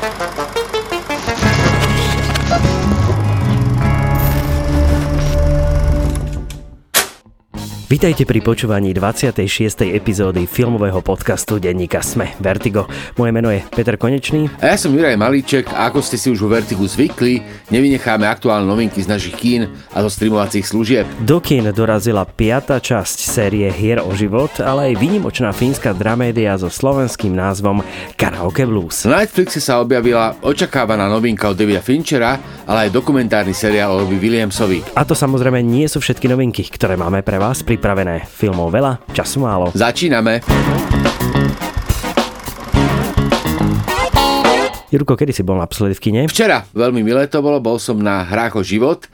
Thank you. Vítajte pri počúvaní 26. epizódy filmového podcastu denníka Sme Vertigo. Moje meno je Peter Konečný. A ja som Juraj Malíček a ako ste si už vo Vertigu zvykli, nevynecháme aktuálne novinky z našich kín a zo streamovacích služieb. Do kín dorazila piata časť série Hier o život, ale aj výnimočná fínska dramédia so slovenským názvom Karaoke Blues. Na Netflixe sa objavila očakávaná novinka od Davida Finchera, ale aj dokumentárny seriál o Robbie Williamsovi. A to samozrejme nie sú všetky novinky, ktoré máme pre vás pri pripravené. Filmov veľa, času málo. Začíname. Jurko, kedy si bol naposledy v kine? Včera, veľmi milé to bolo, bol som na hrách o život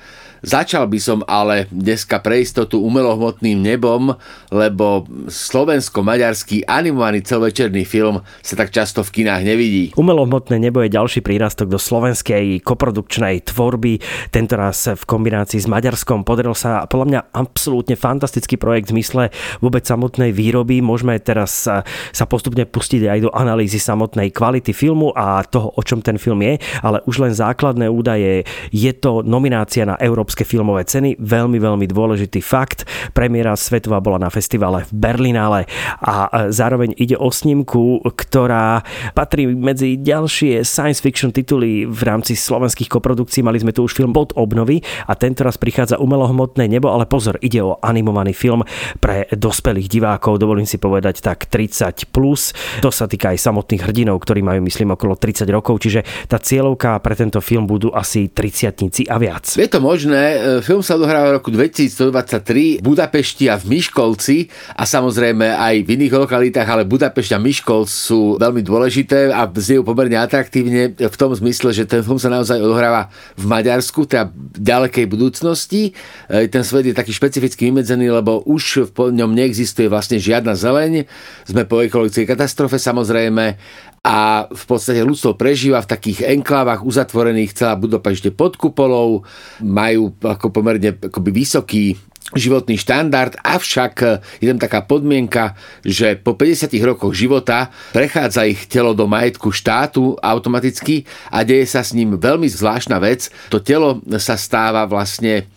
Začal by som ale dneska pre istotu umelohmotným nebom, lebo slovensko-maďarský animovaný celovečerný film sa tak často v kinách nevidí. Umelohmotné nebo je ďalší prírastok do slovenskej koprodukčnej tvorby, tentoraz v kombinácii s Maďarskom. Podaril sa podľa mňa absolútne fantastický projekt v zmysle vôbec samotnej výroby. Môžeme teraz sa postupne pustiť aj do analýzy samotnej kvality filmu a toho, o čom ten film je, ale už len základné údaje. Je to nominácia na Európsky európske filmové ceny. Veľmi, veľmi dôležitý fakt. Premiéra svetová bola na festivale v Berlinále a e, zároveň ide o snímku, ktorá patrí medzi ďalšie science fiction tituly v rámci slovenských koprodukcií. Mali sme tu už film Bod obnovy a tento raz prichádza umelohmotné nebo, ale pozor, ide o animovaný film pre dospelých divákov, dovolím si povedať tak 30+. Plus. To sa týka aj samotných hrdinov, ktorí majú myslím okolo 30 rokov, čiže tá cieľovka pre tento film budú asi 30 a viac. Je to možné, podobné. E, film sa odohráva v roku 2123 v Budapešti a v Myškolci a samozrejme aj v iných lokalitách, ale Budapešť a Myškolc sú veľmi dôležité a znejú pomerne atraktívne v tom zmysle, že ten film sa naozaj odohráva v Maďarsku, teda ďalekej budúcnosti. E, ten svet je taký špecificky vymedzený, lebo už v ňom neexistuje vlastne žiadna zeleň. Sme po ekologickej katastrofe samozrejme a v podstate ľudstvo prežíva v takých enklávach uzatvorených celá Budapešť pod kupolou, majú ako pomerne akoby vysoký životný štandard, avšak je tam taká podmienka, že po 50 rokoch života prechádza ich telo do majetku štátu automaticky a deje sa s ním veľmi zvláštna vec. To telo sa stáva vlastne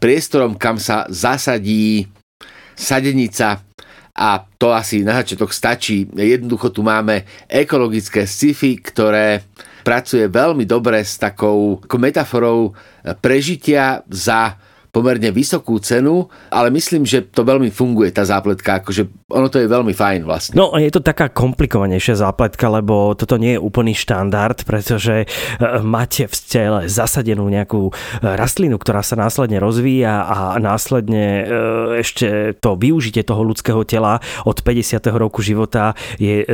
priestorom, kam sa zasadí sadenica a to asi na začiatok stačí. Jednoducho tu máme ekologické sci-fi, ktoré pracuje veľmi dobre s takou metaforou prežitia za pomerne vysokú cenu, ale myslím, že to veľmi funguje, tá zápletka, akože ono to je veľmi fajn vlastne. No je to taká komplikovanejšia zápletka, lebo toto nie je úplný štandard, pretože e, máte v tele zasadenú nejakú e, rastlinu, ktorá sa následne rozvíja a následne e, ešte to využitie toho ľudského tela od 50. roku života je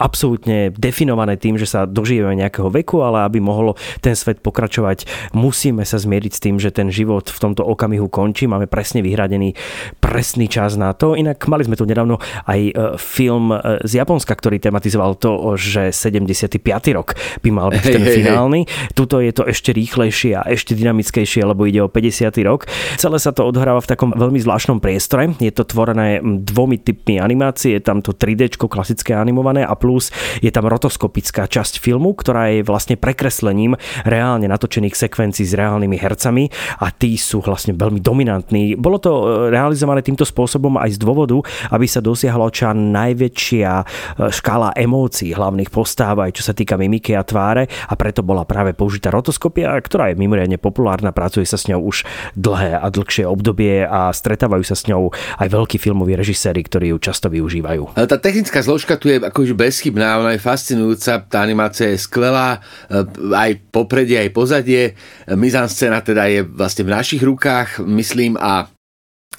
absolútne definované tým, že sa dožijeme nejakého veku, ale aby mohol ten svet pokračovať, musíme sa zmieriť s tým, že ten život v tomto okamihu okamihu končí, máme presne vyhradený presný čas na to. Inak mali sme tu nedávno aj e, film e, z Japonska, ktorý tematizoval to, že 75. rok by mal byť ten finálny. Tuto je to ešte rýchlejšie a ešte dynamickejšie, lebo ide o 50. rok. Celé sa to odhráva v takom veľmi zvláštnom priestore. Je to tvorené dvomi typmi animácie, je tam to 3D klasické animované a plus je tam rotoskopická časť filmu, ktorá je vlastne prekreslením reálne natočených sekvencií s reálnymi hercami a tí sú vlastne vlastne veľmi dominantný. Bolo to e, realizované týmto spôsobom aj z dôvodu, aby sa dosiahlo čo najväčšia e, škála emócií hlavných postáv, aj čo sa týka mimiky a tváre a preto bola práve použitá rotoskopia, ktorá je mimoriadne populárna, pracuje sa s ňou už dlhé a dlhšie obdobie a stretávajú sa s ňou aj veľkí filmoví režiséri, ktorí ju často využívajú. Tá technická zložka tu je akože bezchybná, ona je fascinujúca, tá animácia je skvelá, e, aj popredie, aj pozadie. Mizanscéna teda je vlastne v našich rukách, Čechách, myslím, a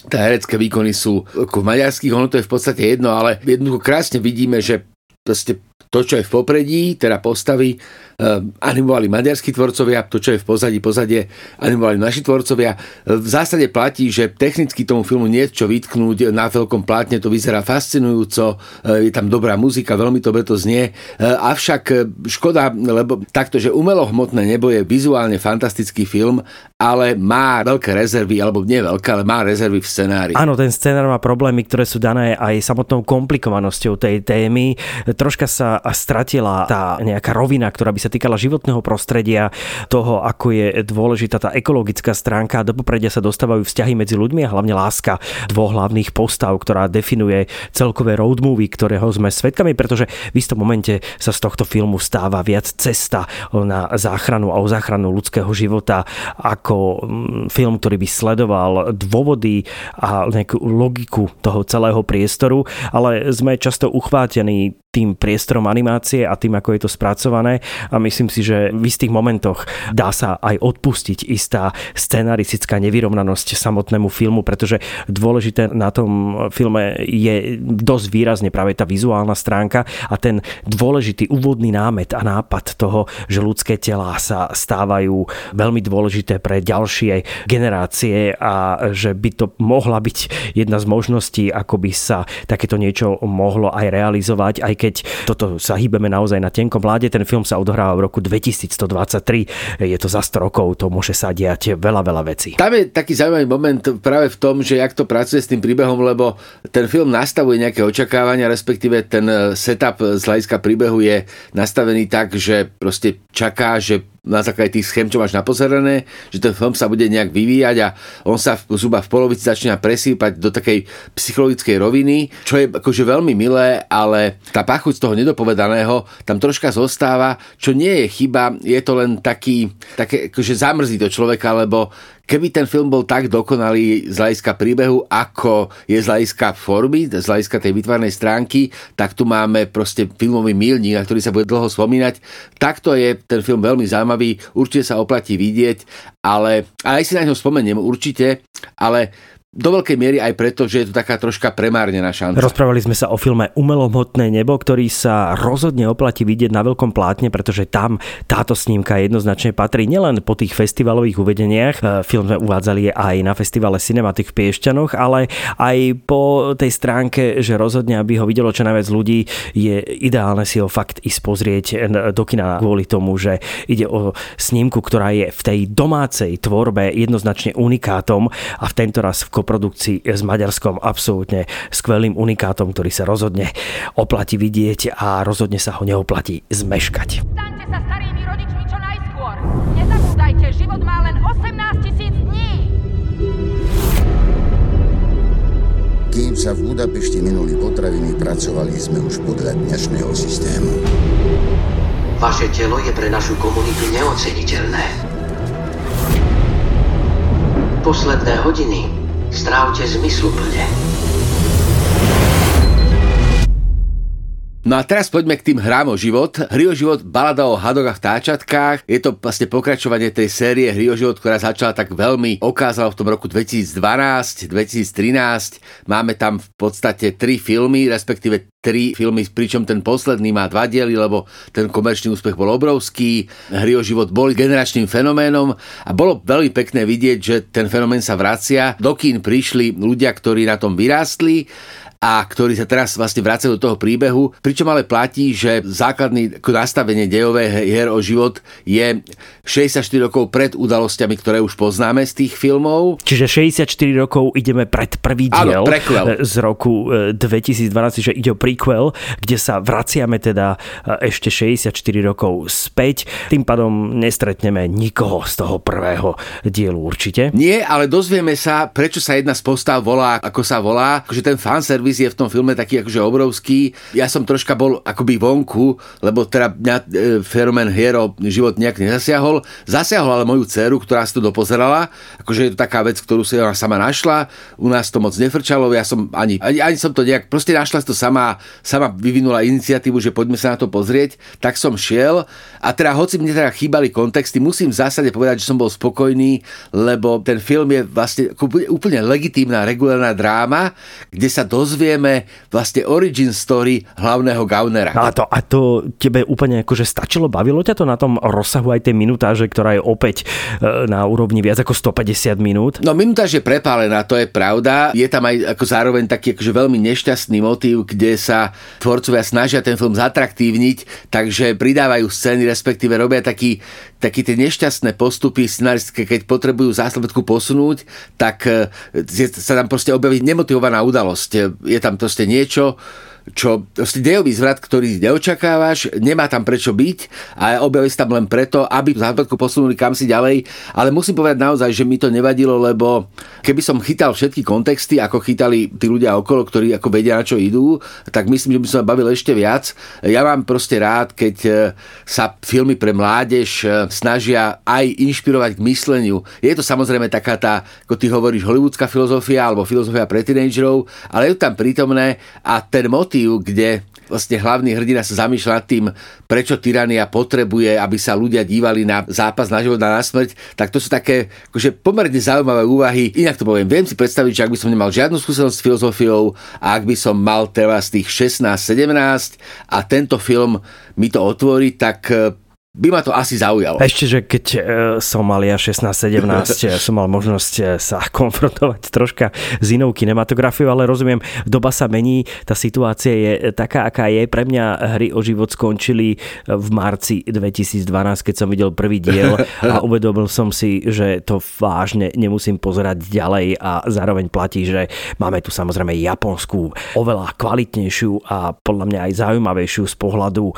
tá herecké výkony sú ako v maďarských, ono to je v podstate jedno, ale jednoducho krásne vidíme, že proste to, čo je v popredí, teda postavy, Ehm, animovali maďarskí tvorcovia, to, čo je v pozadí, pozadie animovali naši tvorcovia. V zásade platí, že technicky tomu filmu nie je čo vytknúť, na veľkom plátne to vyzerá fascinujúco, je tam dobrá muzika, veľmi to to znie, avšak škoda, lebo takto, že umelohmotné nebo je vizuálne fantastický film, ale má veľké rezervy, alebo nie veľké, ale má rezervy v scenári. Áno, ten scenár má problémy, ktoré sú dané aj samotnou komplikovanosťou tej témy. Troška sa sa stratila tá nejaká rovina, ktorá by sa týkala životného prostredia, toho, ako je dôležitá tá ekologická stránka. Do popredia sa dostávajú vzťahy medzi ľuďmi a hlavne láska dvoch hlavných postav, ktorá definuje celkové road movie, ktorého sme svetkami, pretože v istom momente sa z tohto filmu stáva viac cesta na záchranu a o záchranu ľudského života ako mm, film, ktorý by sledoval dôvody a nejakú logiku toho celého priestoru, ale sme často uchvátení tým priestorom animácie a tým, ako je to spracované. A myslím si, že v istých momentoch dá sa aj odpustiť istá scenaristická nevyrovnanosť samotnému filmu, pretože dôležité na tom filme je dosť výrazne práve tá vizuálna stránka a ten dôležitý úvodný námet a nápad toho, že ľudské telá sa stávajú veľmi dôležité pre ďalšie generácie a že by to mohla byť jedna z možností, ako by sa takéto niečo mohlo aj realizovať, aj keď toto sa hýbeme naozaj na tenkom vláde, ten film sa odohráva v roku 2123, je to za 100 rokov, to môže sa diať veľa, veľa vecí. Tam je taký zaujímavý moment práve v tom, že jak to pracuje s tým príbehom, lebo ten film nastavuje nejaké očakávania, respektíve ten setup z hľadiska príbehu je nastavený tak, že proste čaká, že na základe tých schém, čo máš napozerané, že ten film sa bude nejak vyvíjať a on sa v, zhruba v polovici začína presýpať do takej psychologickej roviny, čo je akože veľmi milé, ale tá pachuť z toho nedopovedaného tam troška zostáva, čo nie je chyba, je to len taký, také, akože zamrzí to človeka, lebo Keby ten film bol tak dokonalý z hľadiska príbehu, ako je z hľadiska formy, z hľadiska tej vytvarnej stránky, tak tu máme proste filmový milník, na ktorý sa bude dlho spomínať. Takto je ten film veľmi zaujímavý, určite sa oplatí vidieť, ale aj si na ňo spomeniem určite, ale do veľkej miery aj preto, že je to taká troška premárnená šanca. Rozprávali sme sa o filme Umelomhotné nebo, ktorý sa rozhodne oplatí vidieť na veľkom plátne, pretože tam táto snímka jednoznačne patrí nielen po tých festivalových uvedeniach, e, film sme uvádzali aj na festivale Cinematic v Piešťanoch, ale aj po tej stránke, že rozhodne, aby ho videlo čo najviac ľudí, je ideálne si ho fakt ísť pozrieť do kina kvôli tomu, že ide o snímku, ktorá je v tej domácej tvorbe jednoznačne unikátom a v tento raz v koprodukcii s Maďarskom absolútne skvelým unikátom, ktorý sa rozhodne oplatí vidieť a rozhodne sa ho neoplatí zmeškať. Staňte sa starými rodičmi čo najskôr. Nezabúdajte, život má len 18 tisíc dní. Kým sa v Budapešti minuli potraviny, pracovali sme už podľa dnešného systému. Vaše telo je pre našu komunitu neoceniteľné. Posledné hodiny strávte zmysluplne. No a teraz poďme k tým hrám o život. Hry o život, balada o hadoch a vtáčatkách. Je to vlastne pokračovanie tej série Hry o život, ktorá začala tak veľmi okázala v tom roku 2012, 2013. Máme tam v podstate tri filmy, respektíve tri filmy, pričom ten posledný má dva diely, lebo ten komerčný úspech bol obrovský. Hry o život boli generačným fenoménom a bolo veľmi pekné vidieť, že ten fenomén sa vracia. Do kín prišli ľudia, ktorí na tom vyrástli a ktorí sa teraz vlastne vracajú do toho príbehu, pričom ale platí, že základný nastavenie dejové hier o život je 64 rokov pred udalosťami, ktoré už poznáme z tých filmov. Čiže 64 rokov ideme pred prvý diel Áno, z roku 2012, e, že ide o prequel, kde sa vraciame teda e, ešte 64 rokov späť. Tým pádom nestretneme nikoho z toho prvého dielu určite. Nie, ale dozvieme sa, prečo sa jedna z postav volá, ako sa volá, že ten fanservice servis je v tom filme taký akože obrovský. Ja som troška bol akoby vonku, lebo teda mňa e, fenomén Hero život nejak nezasiahol. Zasiahol ale moju dceru, ktorá si to dopozerala. Akože je to taká vec, ktorú si ona sama našla. U nás to moc nefrčalo, ja som ani, ani, ani som to nejak, proste našla si to sama, sama vyvinula iniciatívu, že poďme sa na to pozrieť. Tak som šiel a teda hoci mne teda chýbali kontexty, musím v zásade povedať, že som bol spokojný, lebo ten film je vlastne úplne legitímna regulárna dráma, kde sa dozvie dozvieme vlastne origin story hlavného Gaunera. A to, a to tebe úplne akože stačilo, bavilo ťa to na tom rozsahu aj tej minutáže, ktorá je opäť e, na úrovni viac ako 150 minút? No minutáž je prepálená, to je pravda. Je tam aj ako zároveň taký akože veľmi nešťastný motív, kde sa tvorcovia snažia ten film zatraktívniť, takže pridávajú scény, respektíve robia taký, taký tie nešťastné postupy scenaristské, keď potrebujú zásledku posunúť, tak e, sa tam proste objaví nemotivovaná udalosť. Je tam proste niečo, čo dejový zvrat, ktorý neočakávaš, nemá tam prečo byť a objaví sa tam len preto, aby západku posunuli kam si ďalej, ale musím povedať naozaj, že mi to nevadilo, lebo keby som chytal všetky kontexty, ako chytali tí ľudia okolo, ktorí ako vedia, na čo idú, tak myslím, že by som sa bavil ešte viac. Ja mám proste rád, keď e, sa filmy pre mládež e, snažia aj inšpirovať k mysleniu. Je to samozrejme taká tá, ako ty hovoríš, hollywoodská filozofia alebo filozofia pre teenagerov, ale je to tam prítomné a ten motív, kde vlastne hlavný hrdina sa zamýšľa nad tým, prečo tyrania potrebuje, aby sa ľudia dívali na zápas na život a na smrť, tak to sú také akože pomerne zaujímavé úvahy. Inak to poviem, viem si predstaviť, že ak by som nemal žiadnu skúsenosť s filozofiou a ak by som mal teraz tých 16-17 a tento film mi to otvorí, tak by ma to asi zaujalo. Ešte, že keď e, som mal ja 16-17, som mal možnosť e, sa konfrontovať troška s inou kinematografiou, ale rozumiem, doba sa mení, tá situácia je taká, aká je. Pre mňa hry o život skončili v marci 2012, keď som videl prvý diel a uvedomil som si, že to vážne nemusím pozerať ďalej a zároveň platí, že máme tu samozrejme japonskú, oveľa kvalitnejšiu a podľa mňa aj zaujímavejšiu z pohľadu e,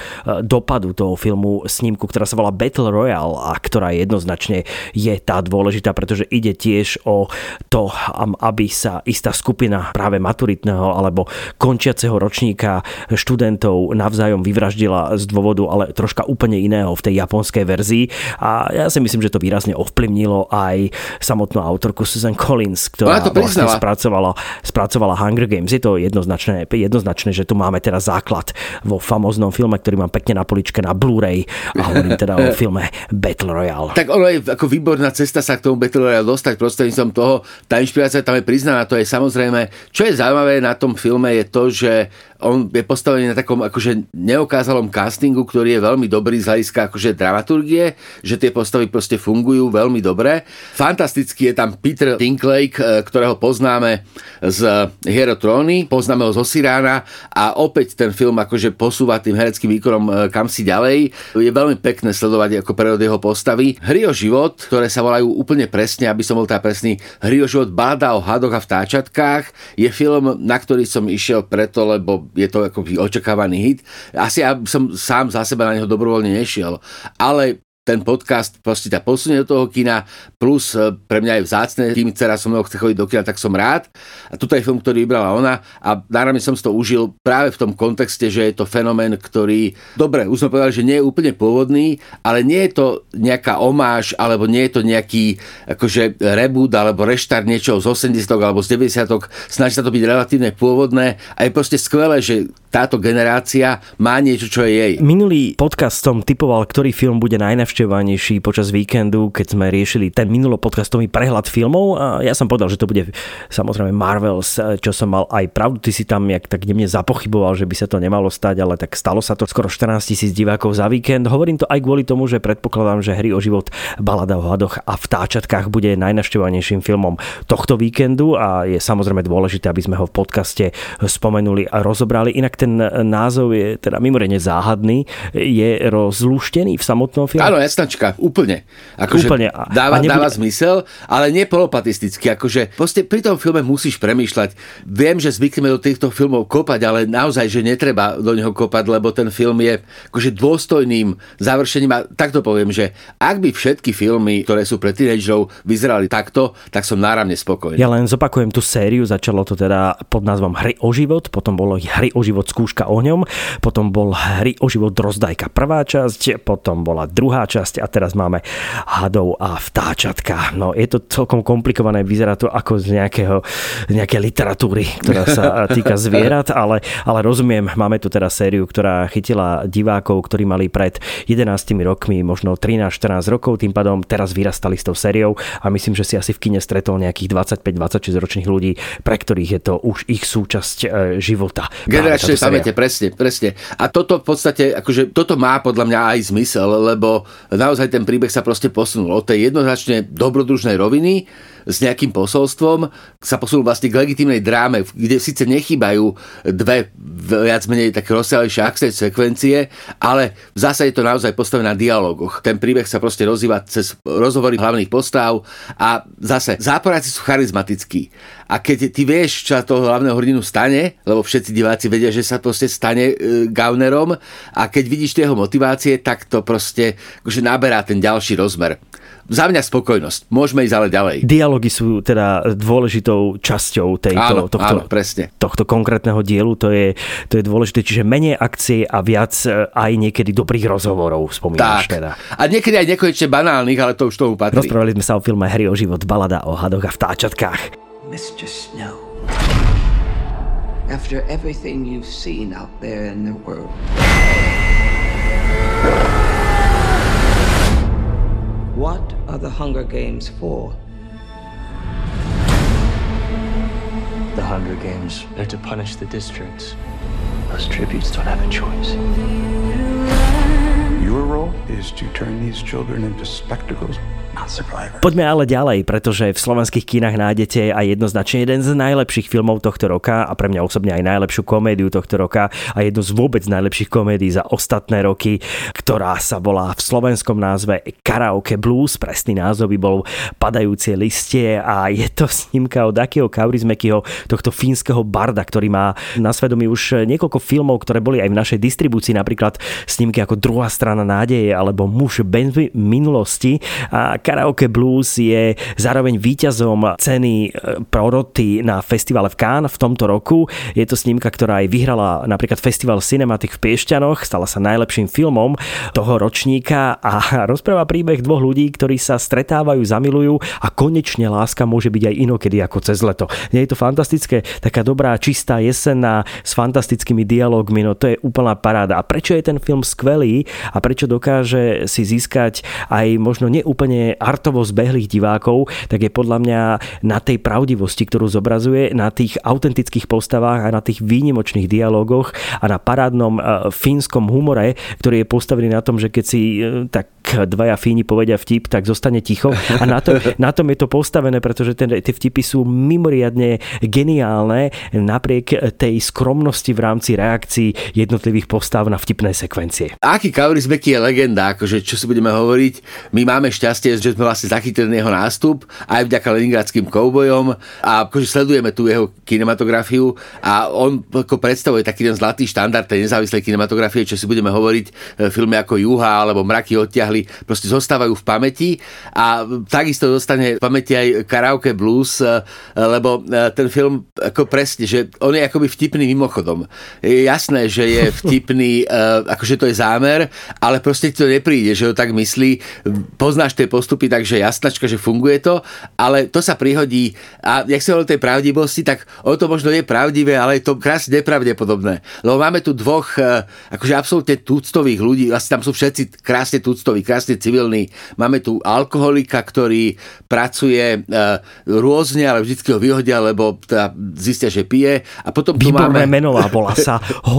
dopadu toho filmu snímku hračku, ktorá sa volá Battle Royale a ktorá jednoznačne je tá dôležitá, pretože ide tiež o to, aby sa istá skupina práve maturitného alebo končiaceho ročníka študentov navzájom vyvraždila z dôvodu ale troška úplne iného v tej japonskej verzii. A ja si myslím, že to výrazne ovplyvnilo aj samotnú autorku Susan Collins, ktorá vlastne spracovala, spracovala Hunger Games. Je to jednoznačné, jednoznačné, že tu máme teraz základ vo famoznom filme, ktorý mám pekne na poličke na Blu-ray. A hovorím teda o filme Battle Royale. Tak ono je ako výborná cesta sa k tomu Battle Royale dostať prostredníctvom toho. Tá inšpirácia tam je priznaná, to je samozrejme. Čo je zaujímavé na tom filme je to, že on je postavený na takom akože neokázalom castingu, ktorý je veľmi dobrý z hľadiska akože dramaturgie, že tie postavy proste fungujú veľmi dobre. Fantasticky je tam Peter Dinklage, e, ktorého poznáme z Hero Tróny, poznáme ho zo Sirána a opäť ten film akože posúva tým hereckým výkonom e, kam si ďalej. Je veľmi pekné sledovať ako prerod jeho postavy. Hry o život, ktoré sa volajú úplne presne, aby som bol tá presný, Hry o život Balada o hadoch a vtáčatkách je film, na ktorý som išiel preto, lebo je to ako očakávaný hit. Asi ja som sám za seba na neho dobrovoľne nešiel. Ale ten podcast proste ťa posunie do toho kina, plus e, pre mňa je vzácne, kým dcera so mnou chce chodiť do kina, tak som rád. A toto je film, ktorý vybrala ona a náramne som si to užil práve v tom kontexte, že je to fenomén, ktorý, dobre, už sme povedali, že nie je úplne pôvodný, ale nie je to nejaká omáž, alebo nie je to nejaký akože reboot, alebo reštart niečoho z 80 alebo z 90 snaží sa to byť relatívne pôvodné a je proste skvelé, že táto generácia má niečo, čo je jej. Minulý podcast som typoval, ktorý film bude najnavštevovanejší počas víkendu, keď sme riešili ten minulo podcastový prehľad filmov a ja som povedal, že to bude samozrejme Marvels, čo som mal aj pravdu, ty si tam jak tak nemne zapochyboval, že by sa to nemalo stať, ale tak stalo sa to skoro 14 tisíc divákov za víkend. Hovorím to aj kvôli tomu, že predpokladám, že hry o život, balada o hadoch a vtáčatkách bude najnavštevovanejším filmom tohto víkendu a je samozrejme dôležité, aby sme ho v podcaste spomenuli a rozobrali. Inak ten názov je teda mimoriadne záhadný, je rozluštený v samotnom filme. Áno, jasnačka, úplne. Akože úplne. Dáva, nebude... dáva zmysel, ale nie polopatisticky. Akože proste pri tom filme musíš premýšľať. Viem, že zvykneme do týchto filmov kopať, ale naozaj, že netreba do neho kopať, lebo ten film je akože dôstojným završením. A takto poviem, že ak by všetky filmy, ktoré sú pre teenagerov, vyzerali takto, tak som náramne spokojný. Ja len zopakujem tú sériu, začalo to teda pod názvom Hry o život, potom bolo Hry o život skúška ohňom, potom bol Hry o život rozdajka prvá časť, potom bola druhá časť a teraz máme hadov a vtáčatka. No je to celkom komplikované, vyzerá to ako z nejakého, nejakej literatúry, ktorá sa týka zvierat, ale, ale rozumiem, máme tu teraz sériu, ktorá chytila divákov, ktorí mali pred 11 rokmi, možno 13-14 rokov, tým pádom teraz vyrastali s tou sériou a myslím, že si asi v kine stretol nejakých 25-26 ročných ľudí, pre ktorých je to už ich súčasť e, života. Generačné pamäte, presne, presne. A toto v podstate, akože toto má podľa mňa aj zmysel, lebo naozaj ten príbeh sa proste posunul od tej jednoznačne dobrodružnej roviny s nejakým posolstvom, sa posunú vlastne k legitimnej dráme, kde síce nechýbajú dve viac menej také rozsiahlejšie akcie sekvencie, ale v zásade to naozaj postavené na dialogoch. Ten príbeh sa proste rozhýva cez rozhovory hlavných postav a zase záporáci sú charizmatickí. A keď ty vieš, čo sa toho hlavného hrdinu stane, lebo všetci diváci vedia, že sa proste stane e, gaunerom a keď vidíš tie jeho motivácie, tak to proste akože naberá ten ďalší rozmer za mňa spokojnosť. Môžeme ísť ale ďalej. Dialógy sú teda dôležitou časťou tejto, áno, tohto, áno, presne. tohto konkrétneho dielu. To je, to je dôležité. Čiže menej akcie a viac e, aj niekedy dobrých rozhovorov spomínaš tak. teda. A niekedy aj nekonečne banálnych, ale to už tomu patrí. Rozprávali sme sa o filme Hry o život, balada o hadoch a vtáčatkách. Mr. Snow, after everything you've seen out there in the world, what are the Hunger Games for? The Hunger Games are to punish the districts. Those tributes don't have a choice. Your role is to turn these children into spectacles not survivors. Poďme ale ďalej, pretože v slovenských kinách nájdete aj jednoznačne jeden z najlepších filmov tohto roka a pre mňa osobne aj najlepšiu komédiu tohto roka a jednu z vôbec najlepších komédií za ostatné roky, ktorá sa volá v slovenskom názve Karaoke Blues. Presný názov by bol Padajúcie listie a je to snímka od Akio Kaurismäkiho, tohto fínskeho barda, ktorý má na svedomí už niekoľko filmov, ktoré boli aj v našej distribúcii, napríklad snímky ako Druhá strana nádeje alebo Muž bez minulosti a Karaoke Blues je zároveň víťazom ceny e, Proroty na festivale v Cannes v tomto roku. Je to snímka, ktorá aj vyhrala napríklad festival Cinematic v Piešťanoch, stala sa najlepším filmom toho ročníka a rozpráva príbeh dvoch ľudí, ktorí sa stretávajú, zamilujú a konečne láska môže byť aj inokedy ako cez leto. Nie je to fantastické? Taká dobrá, čistá jesenná s fantastickými dialogmi, no to je úplná paráda. A prečo je ten film skvelý a prečo dokáže si získať aj možno neúplne artovo zbehlých divákov, tak je podľa mňa na tej pravdivosti, ktorú zobrazuje, na tých autentických postavách a na tých výnimočných dialogoch a na parádnom e, fínskom humore, ktorý je postavený na tom, že keď si e, dvaja Fíni povedia vtip, tak zostane ticho. A na, to, na tom je to postavené, pretože ten, tie vtipy sú mimoriadne geniálne napriek tej skromnosti v rámci reakcií jednotlivých postav na vtipné sekvencie. Aký Kaurismäki je legenda, akože čo si budeme hovoriť. My máme šťastie, že sme vlastne zachytili jeho nástup aj vďaka Leningradským koubojom a akože sledujeme tú jeho kinematografiu a on ako predstavuje taký ten zlatý štandard tej nezávislej kinematografie, čo si budeme hovoriť, e, filmy ako Juha alebo Mraky odtiahli, proste zostávajú v pamäti a takisto dostane v pamäti aj Karaoke Blues, e, lebo e, ten film ako presne, že on je akoby vtipný mimochodom. Je jasné, že je vtipný, akože to je zámer, ale proste to nepríde, že ho tak myslí. Poznáš tie postupy, takže jasnačka, že funguje to, ale to sa prihodí a jak sa o tej pravdivosti, tak o to možno je pravdivé, ale je to krásne nepravdepodobné. Lebo máme tu dvoch akože absolútne túctových ľudí, vlastne tam sú všetci krásne túctoví, krásne civilní. Máme tu alkoholika, ktorý pracuje rôzne, ale vždy ho vyhodia, lebo teda zistia, že pije. A potom tu Výborné máme... meno a volá sa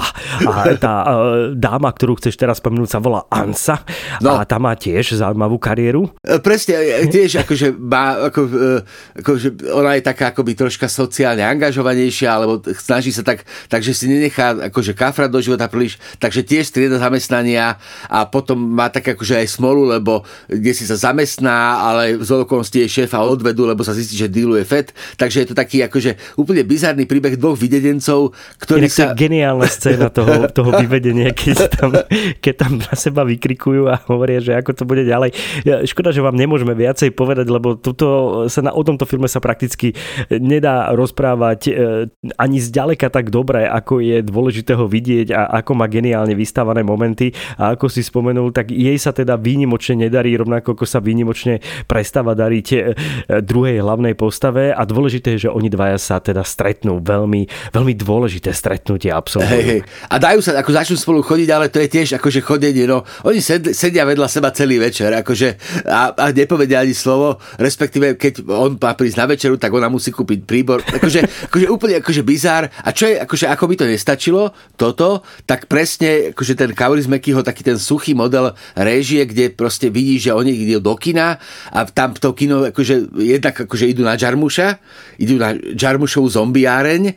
Holapa. A tá uh, dáma, ktorú chceš teraz spomenúť, sa volá Ansa. No. A tá má tiež zaujímavú kariéru. E, Presne, e, tiež akože má, ako, e, akože ona je taká akoby troška sociálne angažovanejšia, alebo snaží sa tak, takže si nenechá akože kafrať do života príliš, takže tiež strieda zamestnania a potom má tak akože aj smolu, lebo kde si sa zamestná, ale z okolností je šéfa odvedu, lebo sa zistí, že dealuje FED, takže je to taký akože úplne bizarný príbeh dvoch vydedencov, ktorí Inak sa... geniálna scéna toho, toho vyvedenia, keď tam, keď tam na seba vykrikujú a hovoria, že ako to bude ďalej. Škoda, že vám nemôžeme viacej povedať, lebo tuto sa na, o tomto filme sa prakticky nedá rozprávať e, ani zďaleka tak dobre, ako je dôležité ho vidieť a ako má geniálne vystávané momenty. A ako si spomenul, tak jej sa teda výnimočne nedarí, rovnako ako sa výnimočne prestáva dariť e, druhej hlavnej postave a dôležité je, že oni dvaja sa teda stretnú. Veľmi, veľmi dôležité stretnutie absolútne. Hej, hej. A dajú sa, ako začnú spolu chodiť, ale to je tiež akože chodenie, no. Oni sed, sedia vedľa seba celý večer, akože a, a nepovedia ani slovo, respektíve keď on má prísť na večeru, tak ona musí kúpiť príbor. Akože, akože úplne akože bizár. A čo je, akože ako by to nestačilo, toto, tak presne akože ten Kaurismäkiho, taký ten suchý model réžie, kde proste vidí, že oni idú do kina a tam to kino, akože jednak akože idú na Jarmuša, idú na Jarmušovú zombiáreň,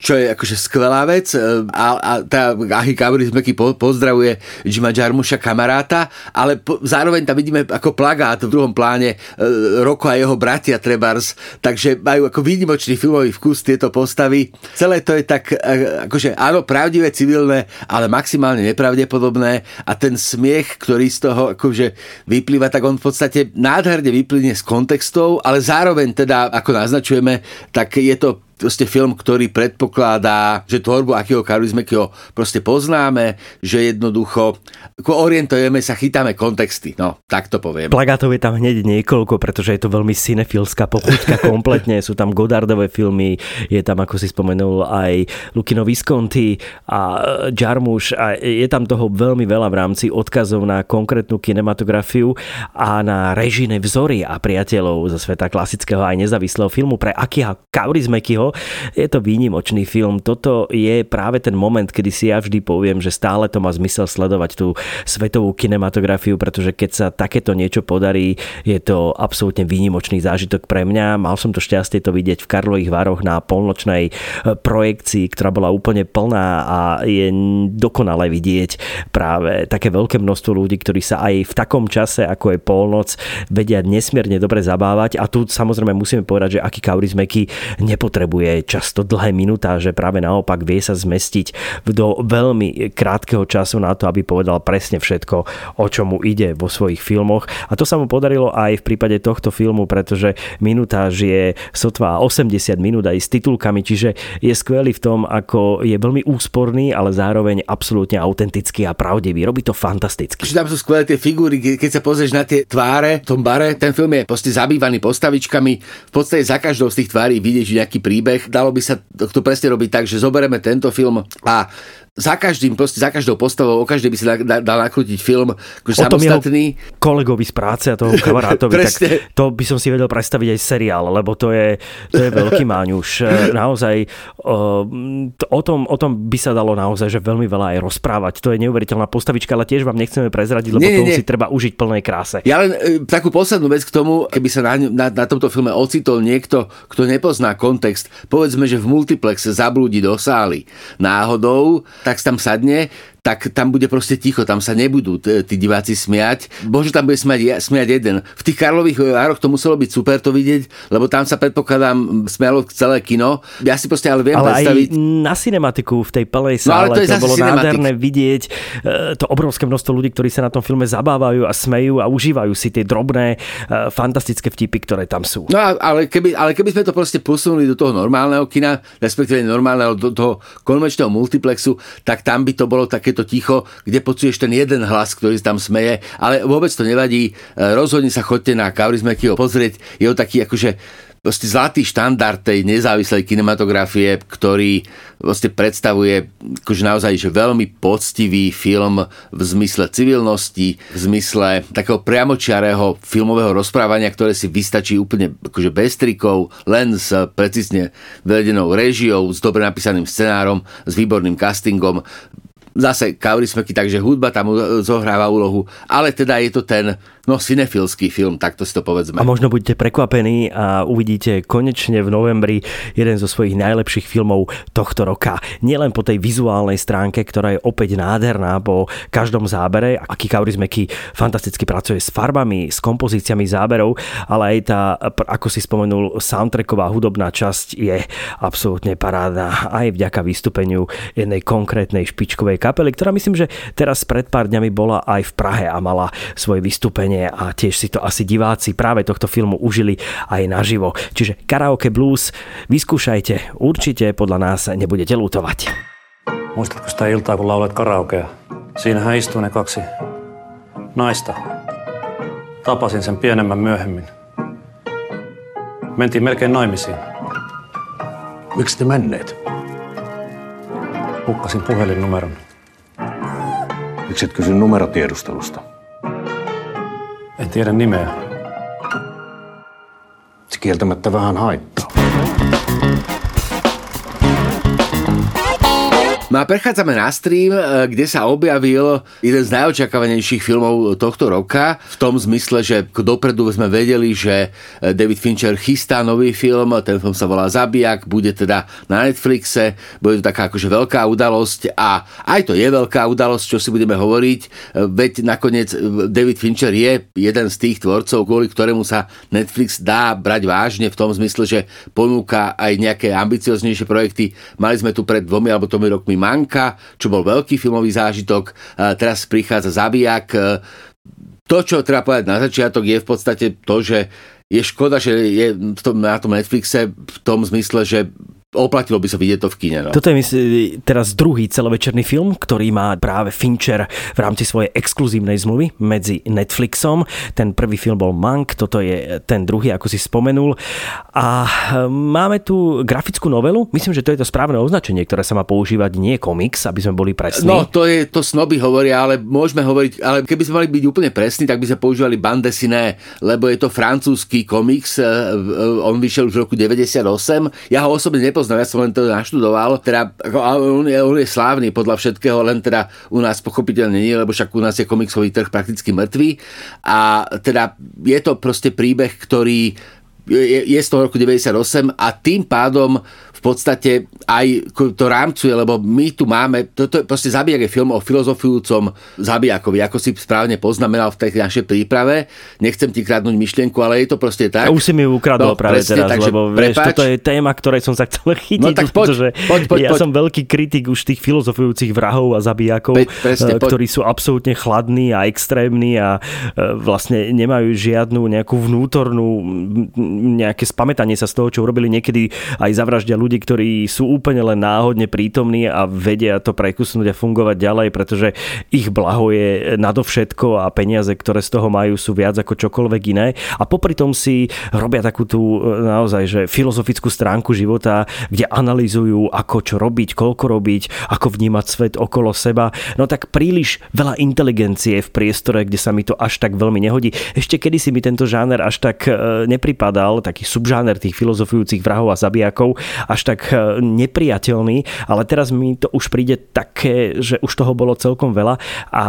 čo je akože skvelá vec e, a, a tá Ahi Kaurismäki po, pozdravuje Jima Jarmuša kamaráta, ale po, zároveň tam vidíme ako plagát v druhom pláne e, Roko a jeho bratia Trebars, takže majú ako výnimočný filmový vkus tieto postavy. Celé to je tak e, akože áno, pravdivé, civilné, ale maximálne nepravdepodobné a ten smiech, ktorý z toho akože vyplýva, tak on v podstate nádherne vyplynie z kontextov, ale zároveň teda, ako naznačujeme, tak je to proste film, ktorý predpokladá, že tvorbu akého charizmekyho proste poznáme, že jednoducho orientujeme sa, chytáme kontexty. No, tak to poviem. Plagátov je tam hneď niekoľko, pretože je to veľmi cinefilská pochuťka kompletne. Sú tam Godardové filmy, je tam, ako si spomenul, aj Lukino Visconti a e, Jarmuš a je tam toho veľmi veľa v rámci odkazov na konkrétnu kinematografiu a na režine vzory a priateľov zo sveta klasického aj nezávislého filmu pre Akiha Kaurismäkiho, je to výnimočný film. Toto je práve ten moment, kedy si ja vždy poviem, že stále to má zmysel sledovať tú svetovú kinematografiu, pretože keď sa takéto niečo podarí, je to absolútne výnimočný zážitok pre mňa. Mal som to šťastie to vidieť v Karlových Varoch na polnočnej e, projekcii, ktorá bola úplne plná a je dokonale vidieť práve také veľké množstvo ľudí, ktorí sa aj v takom čase, ako je polnoc, vedia nesmierne dobre zabávať a tu samozrejme musíme povedať, že aký kaurizmeky nepotrebuje nepotrebuje často dlhé minutáže, práve naopak vie sa zmestiť do veľmi krátkeho času na to, aby povedal presne všetko, o čom mu ide vo svojich filmoch. A to sa mu podarilo aj v prípade tohto filmu, pretože minutáž je sotva 80 minút aj s titulkami, čiže je skvelý v tom, ako je veľmi úsporný, ale zároveň absolútne autentický a pravdivý. Robí to fantasticky. Tam sú skvelé tie figúry, keď sa pozrieš na tie tváre v tom bare, ten film je proste zabývaný postavičkami. V podstate za každou z tých tvári vidíš nejaký príbeh príbeh. Dalo by sa to presne robiť tak, že zoberieme tento film a za každým, proste za každou postavou, o každej by sa dal, dal nakrútiť film akože samostatný. kolegovi z práce a toho kamarátovi, tak to by som si vedel predstaviť aj seriál, lebo to je, to je veľký máňuš. E, naozaj o tom, o tom by sa dalo naozaj že veľmi veľa aj rozprávať. To je neuveriteľná postavička, ale tiež vám nechceme prezradiť, lebo nie, nie, nie. si treba užiť plnej kráse. Ja len e, takú poslednú vec k tomu, keby sa na, na, na tomto filme ocitol niekto, kto nepozná kontext, povedzme, že v multiplexe zablúdi do sály náhodou, tak tam sadne tak tam bude proste ticho, tam sa nebudú tí diváci smiať. Bože, tam bude smiať, smiať jeden. V tých Karlových vároch to muselo byť super to vidieť, lebo tam sa predpokladám smialo celé kino. Ja si proste ale viem ale predstaviť... Aj na cinematiku v tej plnej sále, no, ale to, je to bolo cinematik. nádherné vidieť e, to obrovské množstvo ľudí, ktorí sa na tom filme zabávajú a smejú a užívajú si tie drobné, e, fantastické vtipy, ktoré tam sú. No ale keby, ale keby sme to proste posunuli do toho normálneho kina, respektíve normálneho do toho konvenčného multiplexu, tak tam by to bolo také takéto ticho, kde počuješ ten jeden hlas, ktorý tam smeje, ale vôbec to nevadí. E, rozhodne sa chodte na Kaurismäkiho pozrieť. Je to taký akože proste zlatý štandard tej nezávislej kinematografie, ktorý vlastne predstavuje akože naozaj že veľmi poctivý film v zmysle civilnosti, v zmysle takého priamočiarého filmového rozprávania, ktoré si vystačí úplne akože bez trikov, len s precízne vedenou režiou, s dobre napísaným scenárom, s výborným castingom zase kaurismeky, takže hudba tam zohráva úlohu, ale teda je to ten no cinefilský film, takto si to povedzme. A možno budete prekvapení a uvidíte konečne v novembri jeden zo svojich najlepších filmov tohto roka. Nielen po tej vizuálnej stránke, ktorá je opäť nádherná po každom zábere, aký Kaurismäki fantasticky pracuje s farbami, s kompozíciami záberov, ale aj tá, ako si spomenul, soundtracková hudobná časť je absolútne parádna aj vďaka vystúpeniu jednej konkrétnej špičkovej kapely, ktorá myslím, že teraz pred pár dňami bola aj v Prahe a mala svoje vystúpenie a tiež si to asi diváci práve tohto filmu užili aj naživo. Čiže Karaoke Blues vyskúšajte, určite podľa nás nebudete lutovať. Muistatko sitä iltaa, kun laulet karaokea? Siinähän istuu ne kaksi naista. Tapasin sen pienemmän myöhemmin. Mentiin melkein naimisiin. Miksi te menneet? hukkasin puhelinnumeron. Miksi et kysy numerotiedustelusta? En tiedä nimeä. Se kieltämättä vähän haittaa. A prechádzame na stream, e, kde sa objavil jeden z najočakávanejších filmov tohto roka, v tom zmysle, že dopredu sme vedeli, že e, David Fincher chystá nový film, ten film sa volá Zabijak, bude teda na Netflixe, bude to taká akože veľká udalosť a aj to je veľká udalosť, čo si budeme hovoriť, e, veď nakoniec David Fincher je jeden z tých tvorcov, kvôli ktorému sa Netflix dá brať vážne v tom zmysle, že ponúka aj nejaké ambicioznejšie projekty. Mali sme tu pred dvomi alebo tomi rokmi Manka, čo bol veľký filmový zážitok. Teraz prichádza Zabijak. To, čo treba povedať na začiatok, je v podstate to, že je škoda, že je na tom Netflixe v tom zmysle, že oplatilo by sa vidieť to v kine. No. Toto je myslím, teraz druhý celovečerný film, ktorý má práve Fincher v rámci svojej exkluzívnej zmluvy medzi Netflixom. Ten prvý film bol Mank, toto je ten druhý, ako si spomenul. A máme tu grafickú novelu, myslím, že to je to správne označenie, ktoré sa má používať, nie komiks, aby sme boli presní. No, to je, to snoby hovoria, ale môžeme hovoriť, ale keby sme mali byť úplne presní, tak by sme používali bande dessiné, lebo je to francúzsky komiks, e, e, on vyšiel už v roku 98. Ja ho osobne nepoznám nepoznal, ja som len to naštudoval. Teda, on, je, on je slávny podľa všetkého, len teda u nás pochopiteľne nie, lebo však u nás je komiksový trh prakticky mŕtvý. A teda je to proste príbeh, ktorý je, je z toho roku 98 a tým pádom v podstate aj to rámcuje, lebo my tu máme, toto je proste zabijak je film o filozofujúcom zabijakovi, ako si správne poznamenal v tej našej príprave. Nechcem ti kradnúť myšlienku, ale je to proste tak. A už si mi ukradol no, práve presne, teraz, takže, lebo vieš, toto je téma, ktorej som sa chcel chytiť, no, tak poď, pretože poď, poď, ja poď. som veľký kritik už tých filozofujúcich vrahov a zabijakov, Pe, presne, ktorí poď. sú absolútne chladní a extrémni a e, vlastne nemajú žiadnu nejakú vnútornú nejaké spamätanie sa z toho, čo urobili niekedy aj zavraždia ľudí ľudí, ktorí sú úplne len náhodne prítomní a vedia to prekusnúť a fungovať ďalej, pretože ich blaho je nadovšetko a peniaze, ktoré z toho majú, sú viac ako čokoľvek iné. A popri tom si robia takú tú e, naozaj, že filozofickú stránku života, kde analýzujú, ako čo robiť, koľko robiť, ako vnímať svet okolo seba. No tak príliš veľa inteligencie v priestore, kde sa mi to až tak veľmi nehodí. Ešte kedy si mi tento žáner až tak e, nepripadal, taký subžáner tých filozofujúcich vrahov a zabijakov, až až tak e, nepriateľný, ale teraz mi to už príde také, že už toho bolo celkom veľa a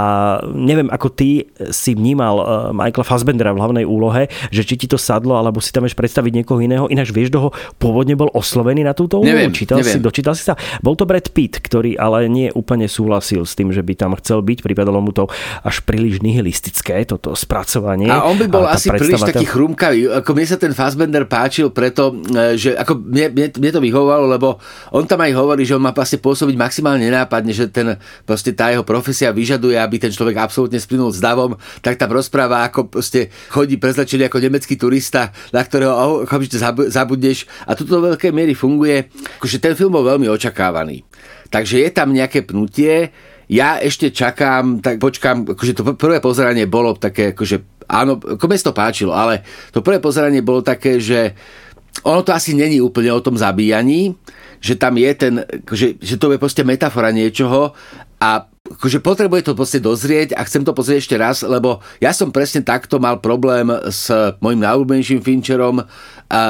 neviem, ako ty si vnímal e, Michaela Fassbendera v hlavnej úlohe, že či ti to sadlo, alebo si tam vieš predstaviť niekoho iného, ináč vieš, kto ho pôvodne bol oslovený na túto úlohu? Neviem, Čítal neviem. Si, dočítal si sa? Bol to Brad Pitt, ktorý ale nie úplne súhlasil s tým, že by tam chcel byť, pripadalo mu to až príliš nihilistické, toto spracovanie. A on by bol asi príliš taký chrumkavý. Ako mne sa ten Fassbender páčil preto, e, že ako mne, mne, mne to vyhovovalo vyhovovalo, lebo on tam aj hovorí, že on má vlastne pôsobiť maximálne nenápadne, že ten, proste tá jeho profesia vyžaduje, aby ten človek absolútne splynul s davom, tak tam rozpráva, ako proste chodí prezlečený ako nemecký turista, na ktorého okamžite zabudneš a toto do veľkej miery funguje. Akože ten film bol veľmi očakávaný. Takže je tam nejaké pnutie, ja ešte čakám, tak počkám, akože to prvé pozeranie bolo také, akože áno, ako mi to páčilo, ale to prvé pozeranie bolo také, že ono to asi není úplne o tom zabíjaní, že tam je ten, že, že to je proste metafora niečoho a akože potrebuje to proste dozrieť a chcem to pozrieť ešte raz, lebo ja som presne takto mal problém s mojim najúbenejším Fincherom a,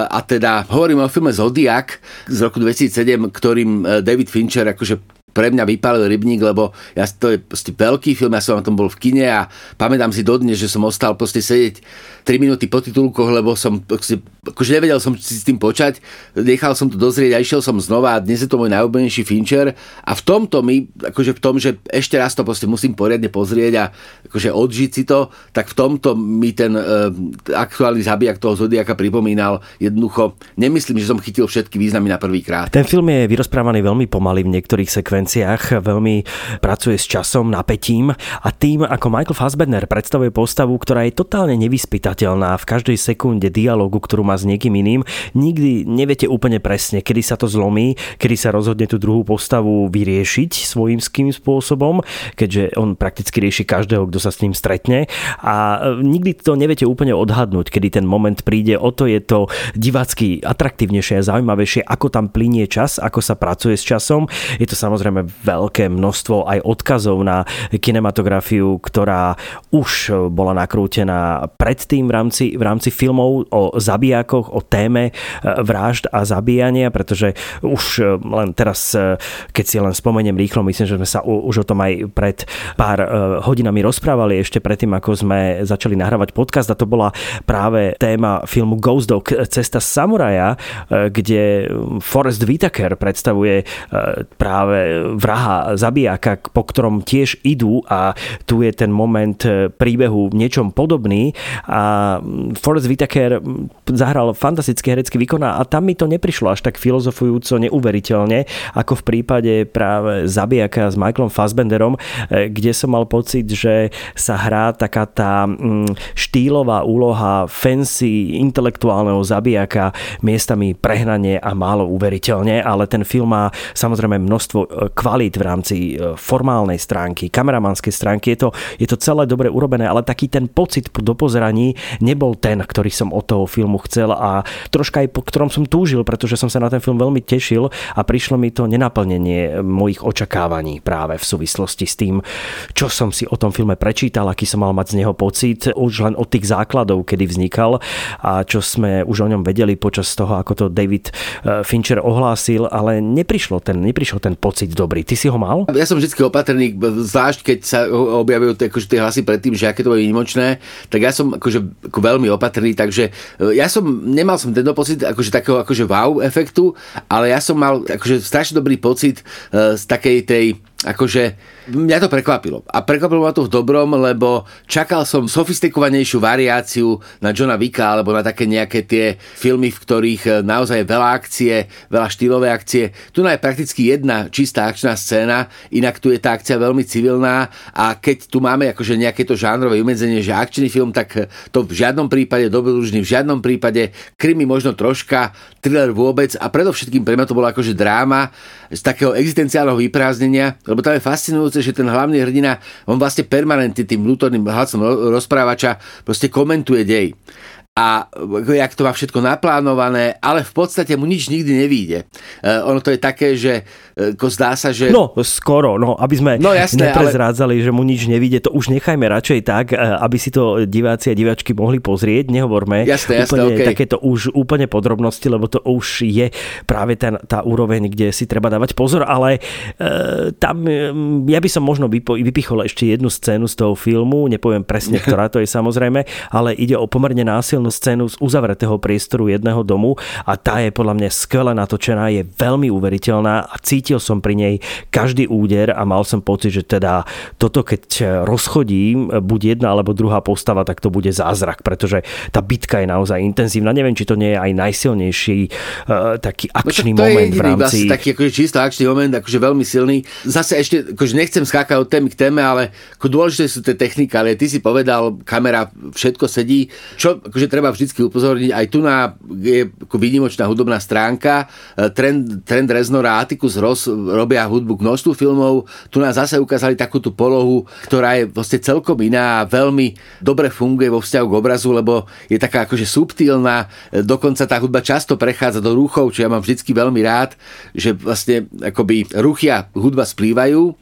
a teda hovorím o filme Zodiak z roku 2007, ktorým e, David Fincher akože pre mňa vypálil rybník, lebo ja, to je proste veľký film, ja som na tom bol v kine a pamätám si dodnes, že som ostal proste sedieť 3 minúty po titulkoch, lebo som akože nevedel som si s tým počať, nechal som to dozrieť a išiel som znova a dnes je to môj najobľúbenejší Fincher. A v tomto mi, akože v tom, že ešte raz to proste musím poriadne pozrieť a akože odžiť si to, tak v tomto mi ten uh, aktuálny zabijak toho Zodiaka pripomínal jednoducho, nemyslím, že som chytil všetky významy na prvý krát. Ten film je vyrozprávaný veľmi pomaly v niektorých sekvenciách sekvenciách veľmi pracuje s časom, napätím. A tým, ako Michael Fassbender predstavuje postavu, ktorá je totálne nevyspytateľná v každej sekunde dialogu, ktorú má s niekým iným, nikdy neviete úplne presne, kedy sa to zlomí, kedy sa rozhodne tú druhú postavu vyriešiť svojím ským spôsobom, keďže on prakticky rieši každého, kto sa s ním stretne. A nikdy to neviete úplne odhadnúť, kedy ten moment príde, o to je to divácky atraktívnejšie a zaujímavejšie, ako tam plinie čas, ako sa pracuje s časom. Je to samozrejme samozrejme veľké množstvo aj odkazov na kinematografiu, ktorá už bola nakrútená predtým v rámci, v rámci filmov o zabijakoch, o téme e, vražd a zabíjania, pretože už e, len teraz, e, keď si len spomeniem rýchlo, myslím, že sme sa už o tom aj pred pár hodinami rozprávali ešte predtým, ako sme začali nahrávať podcast a to bola práve téma filmu Ghost Dog Cesta samuraja, kde Forrest Whitaker predstavuje práve vraha zabijaka, po ktorom tiež idú a tu je ten moment príbehu v niečom podobný. A Forrest Whitaker zahral fantastický herecký výkon a tam mi to neprišlo až tak filozofujúco neuveriteľne, ako v prípade práve Zabijaka s Michaelom Fassbenderom, e, kde som mal pocit, že sa hrá taká tá mm, štýlová úloha fancy intelektuálneho zabijaka miestami prehnanie a málo uveriteľne, ale ten film má samozrejme množstvo e, kvalít v rámci e, formálnej stránky, kameramanskej stránky. Je to, je to celé dobre urobené, ale taký ten pocit do pozeraní nebol ten, ktorý som od toho filmu chcel a troška aj po ktorom som túžil, pretože som sa na ten film veľmi tešil a prišlo mi to nenaplnenie mojich očakávaní práve v súvislosti s tým, čo som si o tom filme prečítal, aký som mal mať z neho pocit, už len od tých základov, kedy vznikal a čo sme už o ňom vedeli počas toho, ako to David eh, Fincher ohlásil, ale neprišlo ten, neprišiel ten pocit dobrý. Ty si ho mal? Ja som vždy opatrný, zvlášť keď sa objavujú akože tie hlasy predtým, že aké to je výnimočné, tak ja som akože ako veľmi opatrný, takže eh, ja som, nemal som tento pocit akože takého akože wow efektu, ale ja som mal akože strašne dobrý pocit uh, z takej tej akože mňa to prekvapilo. A prekvapilo ma to v dobrom, lebo čakal som sofistikovanejšiu variáciu na Johna Vicka alebo na také nejaké tie filmy, v ktorých eh, naozaj veľa akcie, veľa štýlové akcie. Tu je prakticky jedna čistá akčná scéna, inak tu je tá akcia veľmi civilná a keď tu máme akože nejaké to žánrové umedzenie, že akčný film, tak eh, to v žiadnom prípade, dobrodružný v žiadnom prípade, krimi možno troška, thriller vôbec a predovšetkým pre mňa to bolo akože dráma z takého existenciálneho vyprázdnenia, lebo tam je fascinujúce, že ten hlavný hrdina, on vlastne permanentne tým vnútorným hlasom rozprávača proste komentuje dej a jak to má všetko naplánované, ale v podstate mu nič nikdy nevíde. Uh, ono to je také, že uh, zdá sa, že... No, skoro, no, aby sme no, jasné, neprezrádzali, ale... že mu nič nevíde, to už nechajme radšej tak, uh, aby si to diváci a diváčky mohli pozrieť, nehovorme jasné, úplne jasné, okay. takéto už úplne podrobnosti, lebo to už je práve ten, tá úroveň, kde si treba dávať pozor, ale uh, tam ja by som možno vypo, vypichol ešte jednu scénu z toho filmu, nepoviem presne, ktorá to je samozrejme, ale ide o pomerne násil divadelnú scénu z uzavretého priestoru jedného domu a tá je podľa mňa skvele natočená, je veľmi uveriteľná a cítil som pri nej každý úder a mal som pocit, že teda toto keď rozchodím, buď jedna alebo druhá postava, tak to bude zázrak, pretože tá bitka je naozaj intenzívna. Neviem, či to nie je aj najsilnejší uh, taký no akčný no, to moment je v rámci... Vlastne taký akože čisto akčný moment, akože veľmi silný. Zase ešte, akože nechcem skákať od témy k téme, ale ako dôležité sú tie technikálie. Ty si povedal, kamera, všetko sedí. Čo akože treba vždy upozorniť, aj tu na je výnimočná hudobná stránka. E, Trend, Trend Reznor a Atticus Ross robia hudbu k množstvu filmov. Tu nás zase ukázali takú tú polohu, ktorá je vlastne celkom iná a veľmi dobre funguje vo vzťahu k obrazu, lebo je taká akože subtilná. E, dokonca tá hudba často prechádza do ruchov, čo ja mám vždycky veľmi rád, že vlastne akoby ruchy a hudba splývajú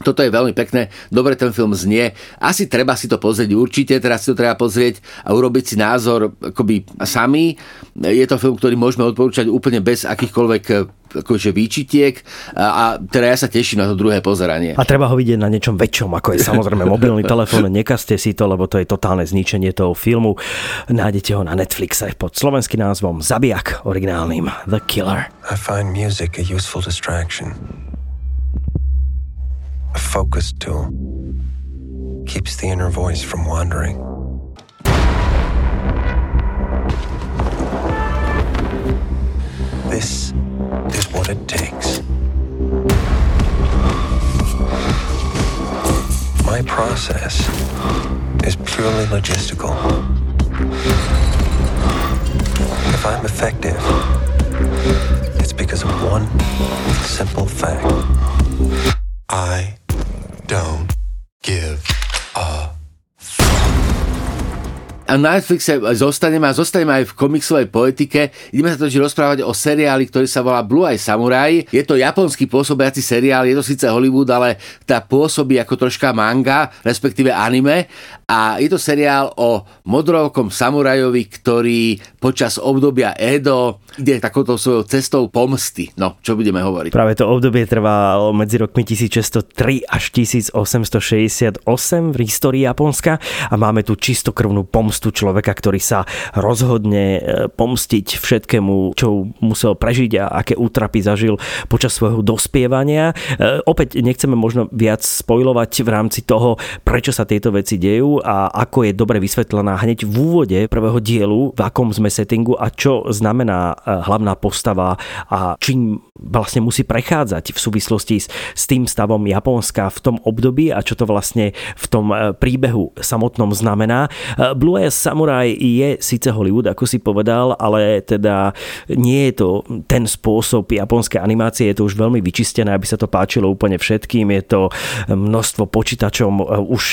toto je veľmi pekné, dobre ten film znie. Asi treba si to pozrieť, určite teraz si to treba pozrieť a urobiť si názor akoby sami. Je to film, ktorý môžeme odporúčať úplne bez akýchkoľvek akože výčitiek a, a teda ja sa teším na to druhé pozeranie. A treba ho vidieť na niečom väčšom, ako je samozrejme mobilný telefón. Nekaste si to, lebo to je totálne zničenie toho filmu. Nájdete ho na Netflixe pod slovenským názvom Zabijak, originálnym The Killer. I find music a useful distraction. A focus tool. Keeps the inner voice from wandering. This is what it takes. My process is purely logistical. If I'm effective, it's because of one simple fact. I don't give a a na Netflixe zostaneme a zostaneme aj v komiksovej poetike. Ideme sa totiž rozprávať o seriáli, ktorý sa volá Blue Eye Samurai. Je to japonský pôsobiaci seriál, je to síce Hollywood, ale tá pôsobí ako troška manga, respektíve anime. A je to seriál o modrovokom samurajovi, ktorý počas obdobia Edo ide takouto svojou cestou pomsty. No, čo budeme hovoriť? Práve to obdobie trvá medzi rokmi 1603 až 1868 v histórii Japonska a máme tu čistokrvnú pomstu človeka, ktorý sa rozhodne e, pomstiť všetkému, čo musel prežiť a aké útrapy zažil počas svojho dospievania. E, opäť nechceme možno viac spojovať v rámci toho, prečo sa tieto veci dejú a ako je dobre vysvetlená hneď v úvode prvého dielu, v akom sme settingu a čo znamená e, hlavná postava a čím vlastne musí prechádzať v súvislosti s, tým stavom Japonska v tom období a čo to vlastne v tom e, príbehu samotnom znamená. E, Blue Eyes Samurai je síce Hollywood, ako si povedal, ale teda nie je to ten spôsob japonskej animácie, je to už veľmi vyčistené, aby sa to páčilo úplne všetkým. Je to množstvo počítačom už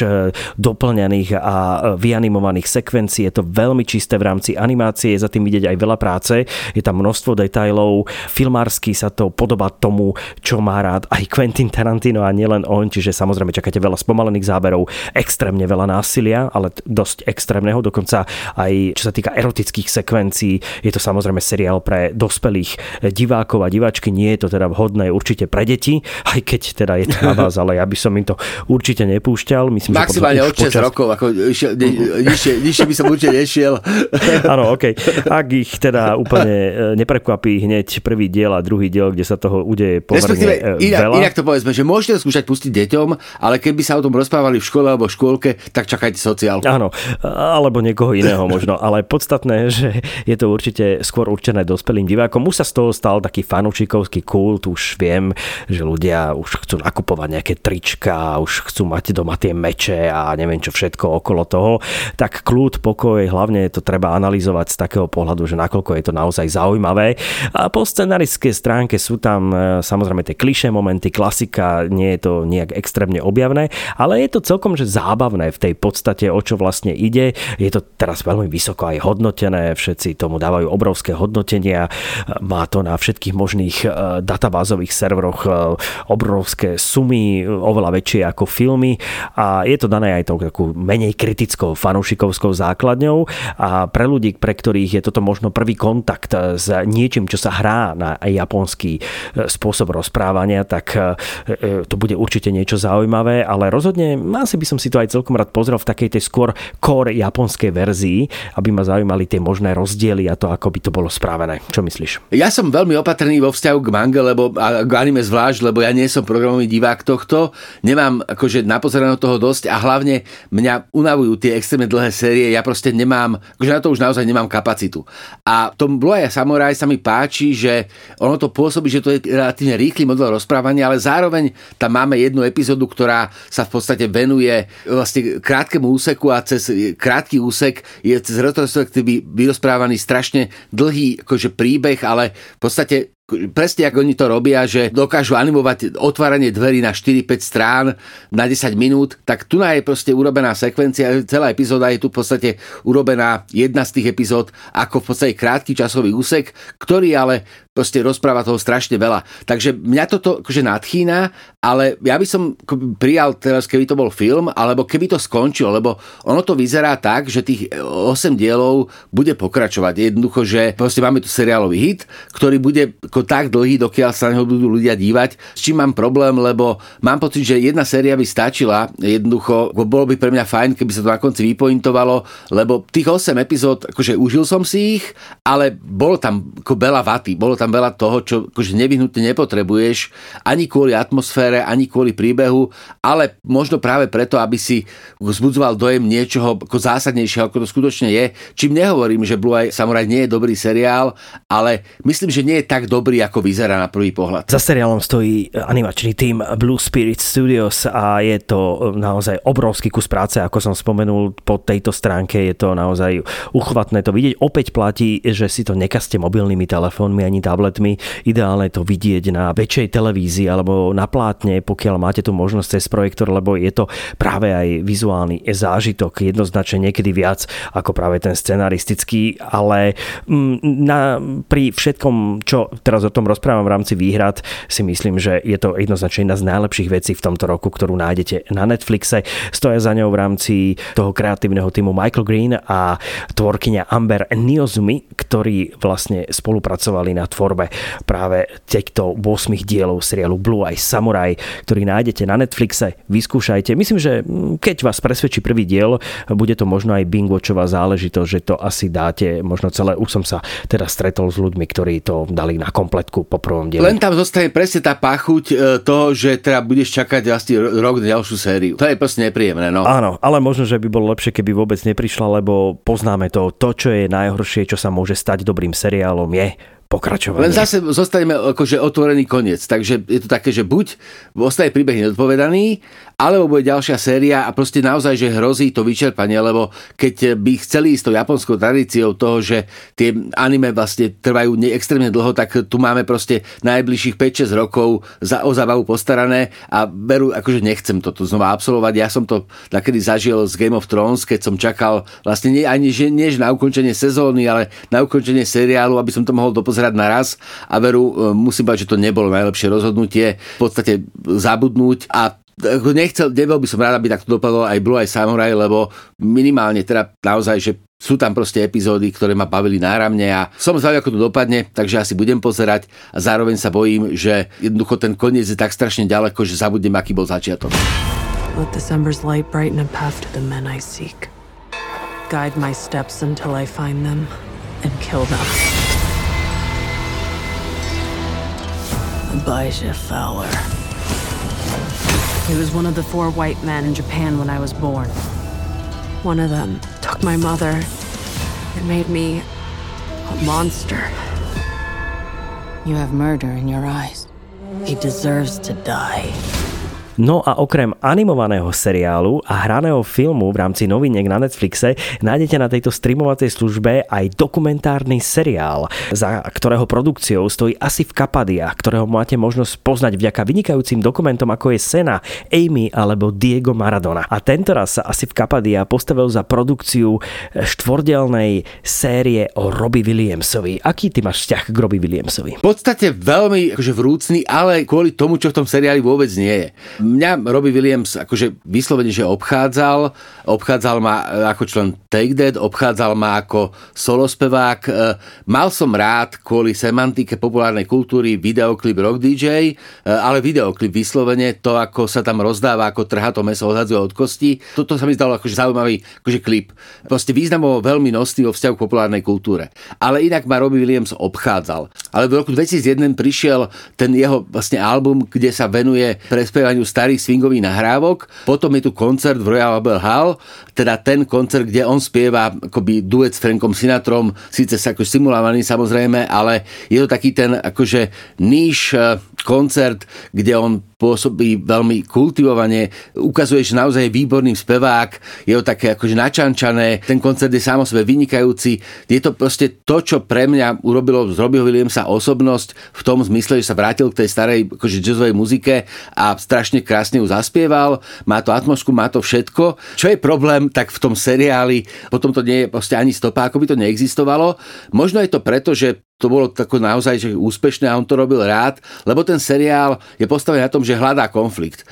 doplňaných a vyanimovaných sekvencií, je to veľmi čisté v rámci animácie, je za tým vidieť aj veľa práce, je tam množstvo detajlov, filmársky sa to podobá tomu, čo má rád aj Quentin Tarantino a nielen on, čiže samozrejme čakáte veľa spomalených záberov, extrémne veľa násilia, ale dosť extrémneho, dokonca aj čo sa týka erotických sekvencií, je to samozrejme seriál pre dospelých divákov a diváčky, nie je to teda vhodné určite pre deti, aj keď teda je to na vás, ale ja by som im to určite nepúšťal. Myslím, Maximálne od 6 počas... rokov, ako nižšie, nižšie by som určite nešiel. Áno, OK. Ak ich teda úplne e, neprekvapí hneď prvý diel a druhý diel, kde sa toho udeje pomerne e, inak, veľa. Inak to povedzme, že môžete skúšať pustiť deťom, ale keby sa o tom rozprávali v škole alebo v škôlke, tak čakajte sociál. Áno, alebo niekoho iného možno, ale podstatné, že je to určite skôr určené dospelým divákom. Už sa z toho stal taký fanúšikovský kult, už viem, že ľudia už chcú nakupovať nejaké trička, už chcú mať doma tie meče a neviem čo všetko okolo toho. Tak kľud, pokoj, hlavne to treba analyzovať z takého pohľadu, že nakoľko je to naozaj zaujímavé. A po scenaristickej stránke sú tam e, samozrejme tie klišé momenty, klasika, nie je to nejak extrémne objavné, ale je to celkom že zábavné v tej podstate, o čo vlastne ide. Je to teraz veľmi vysoko aj hodnotené, všetci tomu dávajú obrovské hodnotenia, má to na všetkých možných e, databázových serveroch e, obrovské sumy, oveľa väčšie ako filmy a je to dané aj tou takú menej kritickou fanúšikovskou základňou a pre ľudí, pre ktorých je toto možno prvý kontakt s niečím, čo sa hrá na japonský e, spôsob rozprávania, tak e, e, to bude určite niečo zaujímavé, ale rozhodne asi by som si to aj celkom rád pozrel v takej tej skôr core japonskej verzii, aby ma zaujímali tie možné rozdiely a to, ako by to bolo správené. Čo myslíš? Ja som veľmi opatrný vo vzťahu k mange, lebo a k anime zvlášť, lebo ja nie som programový divák tohto, nemám akože napozeraného toho dosť a hlavne mňa unavujú tie extrémne dlhé série, ja proste nemám, akože na to už naozaj nemám kapacitu. A tom Blue Eye Samurai sa mi páči, že ono to pôsobí, že to je relatívne rýchly model rozprávania, ale zároveň tam máme jednu epizódu, ktorá sa v podstate venuje vlastne krátkemu úseku a cez krátky úsek je cez retrospektívy vyrozprávaný strašne dlhý akože príbeh, ale v podstate presne ako oni to robia, že dokážu animovať otváranie dverí na 4-5 strán na 10 minút, tak tu je proste urobená sekvencia, celá epizóda je tu v podstate urobená jedna z tých epizód ako v podstate krátky časový úsek, ktorý ale proste rozpráva toho strašne veľa. Takže mňa toto akože nadchýna, ale ja by som prijal teraz, keby to bol film, alebo keby to skončilo, lebo ono to vyzerá tak, že tých 8 dielov bude pokračovať. Jednoducho, že proste máme tu seriálový hit, ktorý bude ako tak dlhý, dokiaľ sa neho budú ľudia dívať. S čím mám problém, lebo mám pocit, že jedna séria by stačila. Jednoducho, bolo by pre mňa fajn, keby sa to na konci vypointovalo, lebo tých 8 epizód, akože užil som si ich, ale bolo tam ako veľa vaty, bolo tam tam veľa toho, čo akože nevyhnutne nepotrebuješ ani kvôli atmosfére, ani kvôli príbehu, ale možno práve preto, aby si vzbudzoval dojem niečoho ako zásadnejšieho, ako to skutočne je. Čím nehovorím, že Blue Eye Samurai nie je dobrý seriál, ale myslím, že nie je tak dobrý, ako vyzerá na prvý pohľad. Za seriálom stojí animačný tým Blue Spirit Studios a je to naozaj obrovský kus práce, ako som spomenul po tejto stránke, je to naozaj uchvatné to vidieť. Opäť platí, že si to nekaste mobilnými telefónmi ani tabletmi. Ideálne to vidieť na väčšej televízii alebo na plátne, pokiaľ máte tu možnosť cez projektor, lebo je to práve aj vizuálny zážitok, jednoznačne niekedy viac ako práve ten scenaristický, ale mm, na, pri všetkom, čo teraz o tom rozprávam v rámci výhrad, si myslím, že je to jednoznačne jedna z najlepších vecí v tomto roku, ktorú nájdete na Netflixe. Stoja za ňou v rámci toho kreatívneho týmu Michael Green a tvorkyňa Amber Niozumi, ktorí vlastne spolupracovali na tvorbe práve týchto 8 dielov seriálu Blue Eye Samurai, ktorý nájdete na Netflixe. Vyskúšajte. Myslím, že mm, keď vás presvedčí prvý diel, bude to možno aj bingočová záležitosť, že to asi dáte možno celé. Už som sa teda stretol s ľuďmi, ktorí to dali na kompletku po prvom dieli. Len tam zostane presne tá pachuť e, toho, že teda budeš čakať vlastne rok na ďalšiu sériu. To je proste nepríjemné. No. Áno, ale možno, že by bolo lepšie, keby vôbec neprišla, lebo poznáme to. To, čo je najhoršie, čo sa môže stať dobrým seriálom, je pokračovanie. Len zase zostaneme akože otvorený koniec. Takže je to také, že buď ostane príbeh neodpovedaný, alebo bude ďalšia séria a proste naozaj, že hrozí to vyčerpanie, lebo keď by chceli ísť tou japonskou tradíciou toho, že tie anime vlastne trvajú ne extrémne dlho, tak tu máme proste najbližších 5-6 rokov za, o zábavu postarané a veru, akože nechcem toto znova absolvovať. Ja som to takedy zažil z Game of Thrones, keď som čakal vlastne nie, ani že, nie na ukončenie sezóny, ale na ukončenie seriálu, aby som to mohol dopozerať naraz a veru, e, musím povedať, že to nebolo najlepšie rozhodnutie v podstate zabudnúť a nechcel, nebol by som rád, aby takto dopadlo aj Blue aj Samurai, lebo minimálne teda naozaj, že sú tam proste epizódy, ktoré ma bavili náramne a som zvedavý, ako to dopadne, takže asi budem pozerať a zároveň sa bojím, že jednoducho ten koniec je tak strašne ďaleko, že zabudnem, aký bol začiatok. Let December's light brighten a path to the men I seek. Guide my steps until I find them and kill them. Abijah Fowler. He was one of the four white men in Japan when I was born. One of them took my mother and made me a monster. You have murder in your eyes. He deserves to die. No a okrem animovaného seriálu a hraného filmu v rámci noviniek na Netflixe nájdete na tejto streamovacej službe aj dokumentárny seriál, za ktorého produkciou stojí asi v Kapadia, ktorého máte možnosť poznať vďaka vynikajúcim dokumentom ako je Sena, Amy alebo Diego Maradona. A tento raz sa asi v Kapadia postavil za produkciu štvordelnej série o Robbie Williamsovi. Aký ty máš vzťah k Robbie Williamsovi? V podstate veľmi akože vrúcný, ale kvôli tomu, čo v tom seriáli vôbec nie je mňa Robbie Williams akože vyslovene, že obchádzal, obchádzal ma e, ako člen Take That, obchádzal ma ako solospevák. E, mal som rád kvôli semantike populárnej kultúry videoklip Rock DJ, e, ale videoklip vyslovene, to ako sa tam rozdáva, ako trhá to meso odhadzuje od kosti, toto sa mi zdalo akože zaujímavý akože klip. Proste významovo veľmi nosný vo vzťahu k populárnej kultúre. Ale inak ma Robbie Williams obchádzal. Ale v roku 2001 prišiel ten jeho vlastne album, kde sa venuje prespievaniu starých swingových nahrávok. Potom je tu koncert v Royal Albert Hall, teda ten koncert, kde on spieva akoby duet s Frankom Sinatrom, síce sa ako simulovaný samozrejme, ale je to taký ten akože níž eh, koncert, kde on pôsobí veľmi kultivovane, ukazuje, že naozaj je výborný spevák, je to také akože načančané, ten koncert je sám o sebe vynikajúci. Je to proste to, čo pre mňa urobilo z Robbieho Williamsa osobnosť v tom zmysle, že sa vrátil k tej starej akože jazzovej muzike a strašne krásne ju zaspieval, má to atmosféru, má to všetko. Čo je problém, tak v tom seriáli potom to nie je proste ani stopa, ako by to neexistovalo. Možno je to preto, že to bolo tako naozaj že úspešné a on to robil rád, lebo ten seriál je postavený na tom, že hľadá konflikt.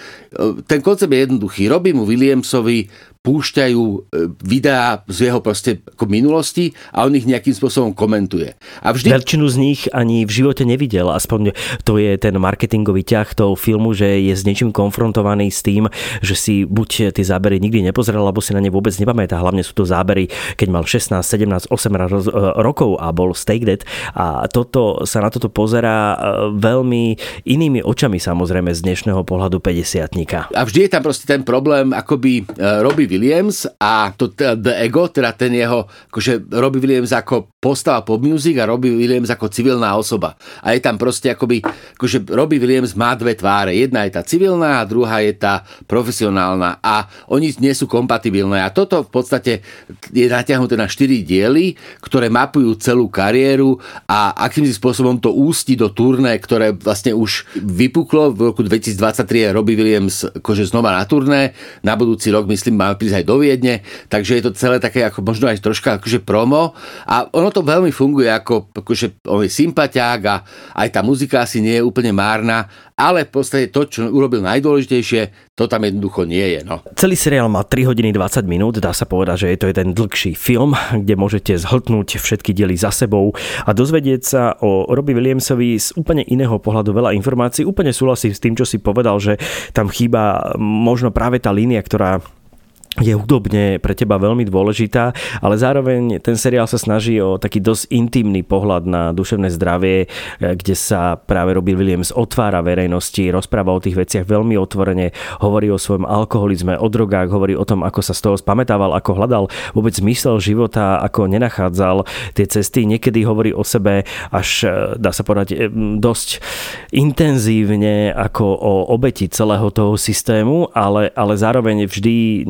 Ten koncept je jednoduchý. Robí mu Williamsovi púšťajú e, videá z jeho proste ako minulosti a on ich nejakým spôsobom komentuje. A vždy... Väčšinu z nich ani v živote nevidel, aspoň to je ten marketingový ťah toho filmu, že je s niečím konfrontovaný s tým, že si buď tie zábery nikdy nepozrel, alebo si na ne vôbec nepamätá. Hlavne sú to zábery, keď mal 16, 17, 18 rokov a bol Stake Dead a toto, sa na toto pozerá e, veľmi inými očami samozrejme z dnešného pohľadu 50 A vždy je tam proste ten problém, akoby e, robí Williams a to The Ego, teda ten jeho, akože Robbie Williams ako postava pop music a Robbie Williams ako civilná osoba. A je tam proste akoby, akože Robbie Williams má dve tváre. Jedna je tá civilná a druhá je tá profesionálna. A oni nie sú kompatibilné. A toto v podstate je natiahnuté na štyri diely, ktoré mapujú celú kariéru a akým spôsobom to ústi do turné, ktoré vlastne už vypuklo. V roku 2023 je Robbie Williams akože znova na turné. Na budúci rok, myslím, má prísť aj do Viedne. Takže je to celé také ako možno aj troška akože promo. A ono to veľmi funguje ako, akože on je sympatiák a aj tá muzika asi nie je úplne márna, ale v podstate to, čo urobil najdôležitejšie, to tam jednoducho nie je. No. Celý seriál má 3 hodiny 20 minút, dá sa povedať, že je to jeden dlhší film, kde môžete zhltnúť všetky diely za sebou a dozvedieť sa o Robbie Williamsovi z úplne iného pohľadu veľa informácií. Úplne súhlasím s tým, čo si povedal, že tam chýba možno práve tá línia, ktorá je hudobne pre teba veľmi dôležitá, ale zároveň ten seriál sa snaží o taký dosť intimný pohľad na duševné zdravie, eh, kde sa práve Robbie Williams otvára verejnosti, rozpráva o tých veciach veľmi otvorene, hovorí o svojom alkoholizme, o drogách, hovorí o tom, ako sa z toho spametával, ako hľadal vôbec zmysel života, ako nenachádzal tie cesty. Niekedy hovorí o sebe až, eh, dá sa povedať, eh, dosť intenzívne ako o obeti celého toho systému, ale, ale zároveň vždy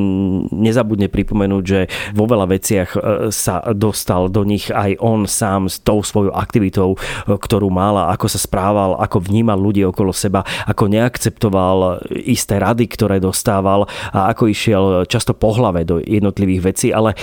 nezabudne pripomenúť, že vo veľa veciach e, sa dostal do nich aj on sám s tou svojou aktivitou, e, ktorú mal a ako sa správal, ako vnímal ľudí okolo seba, ako neakceptoval isté rady, ktoré dostával a ako išiel často po hlave do jednotlivých vecí, ale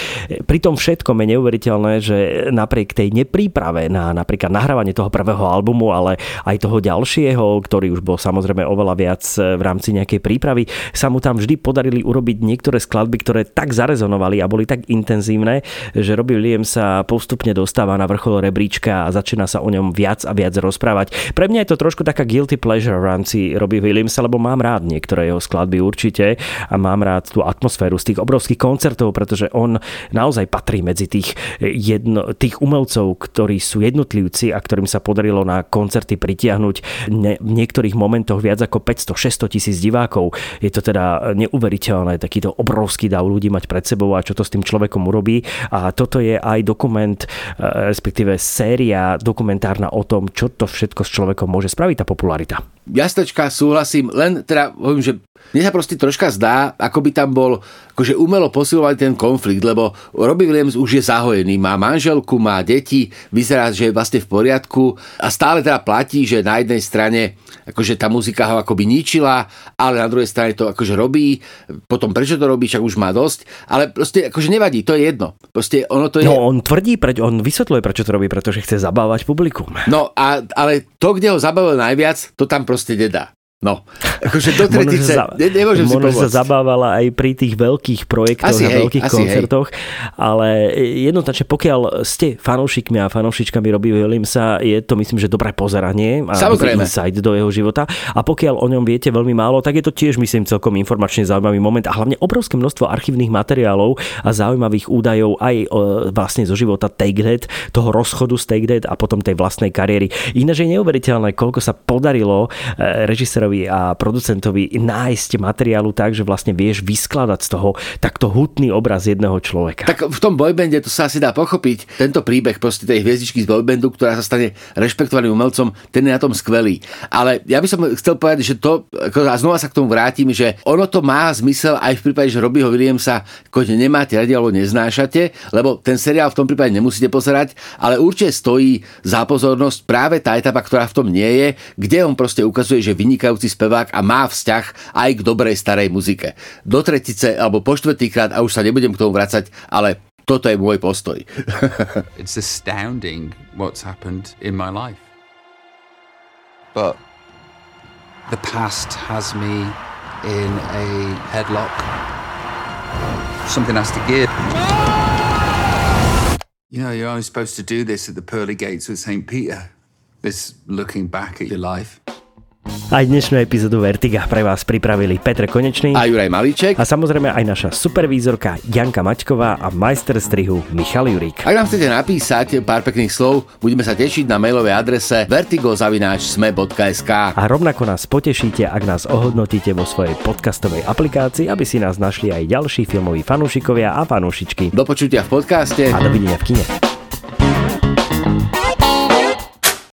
pri tom všetkom je neuveriteľné, že napriek tej nepríprave na napríklad nahrávanie toho prvého albumu, ale aj toho ďalšieho, ktorý už bol samozrejme oveľa viac v rámci nejakej prípravy, sa mu tam vždy podarili urobiť niektoré skladby skladby, ktoré tak zarezonovali a boli tak intenzívne, že Robbie Williams sa postupne dostáva na vrchol rebríčka a začína sa o ňom viac a viac rozprávať. Pre mňa je to trošku taká guilty pleasure v rámci Robbie Williamsa, lebo mám rád niektoré jeho skladby určite a mám rád tú atmosféru z tých obrovských koncertov, pretože on naozaj patrí medzi tých, jedno, tých umelcov, ktorí sú jednotlivci a ktorým sa podarilo na koncerty pritiahnuť ne, v niektorých momentoch viac ako 500-600 tisíc divákov. Je to teda neuveriteľné, takýto obrovský obrovský dav ľudí mať pred sebou a čo to s tým človekom urobí. A toto je aj dokument, e, respektíve séria dokumentárna o tom, čo to všetko s človekom môže spraviť tá popularita. Jasnečka, súhlasím, len teda hovorím, že mne sa proste troška zdá, ako by tam bol akože umelo posilovať ten konflikt, lebo Robbie Williams už je zahojený, má manželku, má deti, vyzerá, že je vlastne v poriadku a stále teda platí, že na jednej strane akože tá muzika ho akoby ničila, ale na druhej strane to akože robí, potom prečo to robí, však už má dosť, ale proste akože nevadí, to je jedno. Proste ono to je... No on tvrdí, preč, on vysvetľuje, prečo to robí, pretože chce zabávať publikum. No a, ale to, kde ho zabavil najviac, to tam proste nedá. No, akože do tretice, za, ne, nemôžem si pomôcť. sa zabávala aj pri tých veľkých projektoch asi a hej, veľkých koncertoch, hej. ale jednoznačne pokiaľ ste fanúšikmi a fanúšičkami Robbie Williamsa, je to myslím, že dobré pozeranie a Samozrejme. insight do jeho života a pokiaľ o ňom viete veľmi málo, tak je to tiež myslím celkom informačne zaujímavý moment a hlavne obrovské množstvo archívnych materiálov a zaujímavých údajov aj vlastne zo života Take That, toho rozchodu z Take That a potom tej vlastnej kariéry. Ináč je neuveriteľné, koľko sa podarilo e, režisérovi režisérovi a producentovi nájsť materiálu tak, že vlastne vieš vyskladať z toho takto hutný obraz jedného človeka. Tak v tom boybande to sa asi dá pochopiť. Tento príbeh proste tej hviezdičky z boybandu, ktorá sa stane rešpektovaným umelcom, ten je na tom skvelý. Ale ja by som chcel povedať, že to, a znova sa k tomu vrátim, že ono to má zmysel aj v prípade, že Robbieho Williamsa keď nemáte radi alebo neznášate, lebo ten seriál v tom prípade nemusíte pozerať, ale určite stojí za pozornosť práve tá etapa, ktorá v tom nie je, kde on proste ukazuje, že vynikajúci vedúci spevák a má vzťah aj k dobrej starej muzike. Do tretice alebo po štvrtýkrát a už sa nebudem k tomu vracať, ale toto je môj postoj. It's astounding what's happened in my life. But the past has me in a headlock. Something has to give. You know, you're only supposed to do this at the pearly gates of St. Peter. This looking back at your life. Aj dnešnú epizódu Vertiga pre vás pripravili Petr Konečný A Juraj Malíček. a samozrejme aj naša supervízorka Janka Maťková a majster strihu Michal Jurík. Ak nám chcete napísať pár pekných slov, budeme sa tešiť na mailovej adrese vertigozavináčsme.sk A rovnako nás potešíte, ak nás ohodnotíte vo svojej podcastovej aplikácii, aby si nás našli aj ďalší filmoví fanúšikovia a fanúšičky. Do počutia v podcaste. A dovidenia v kine.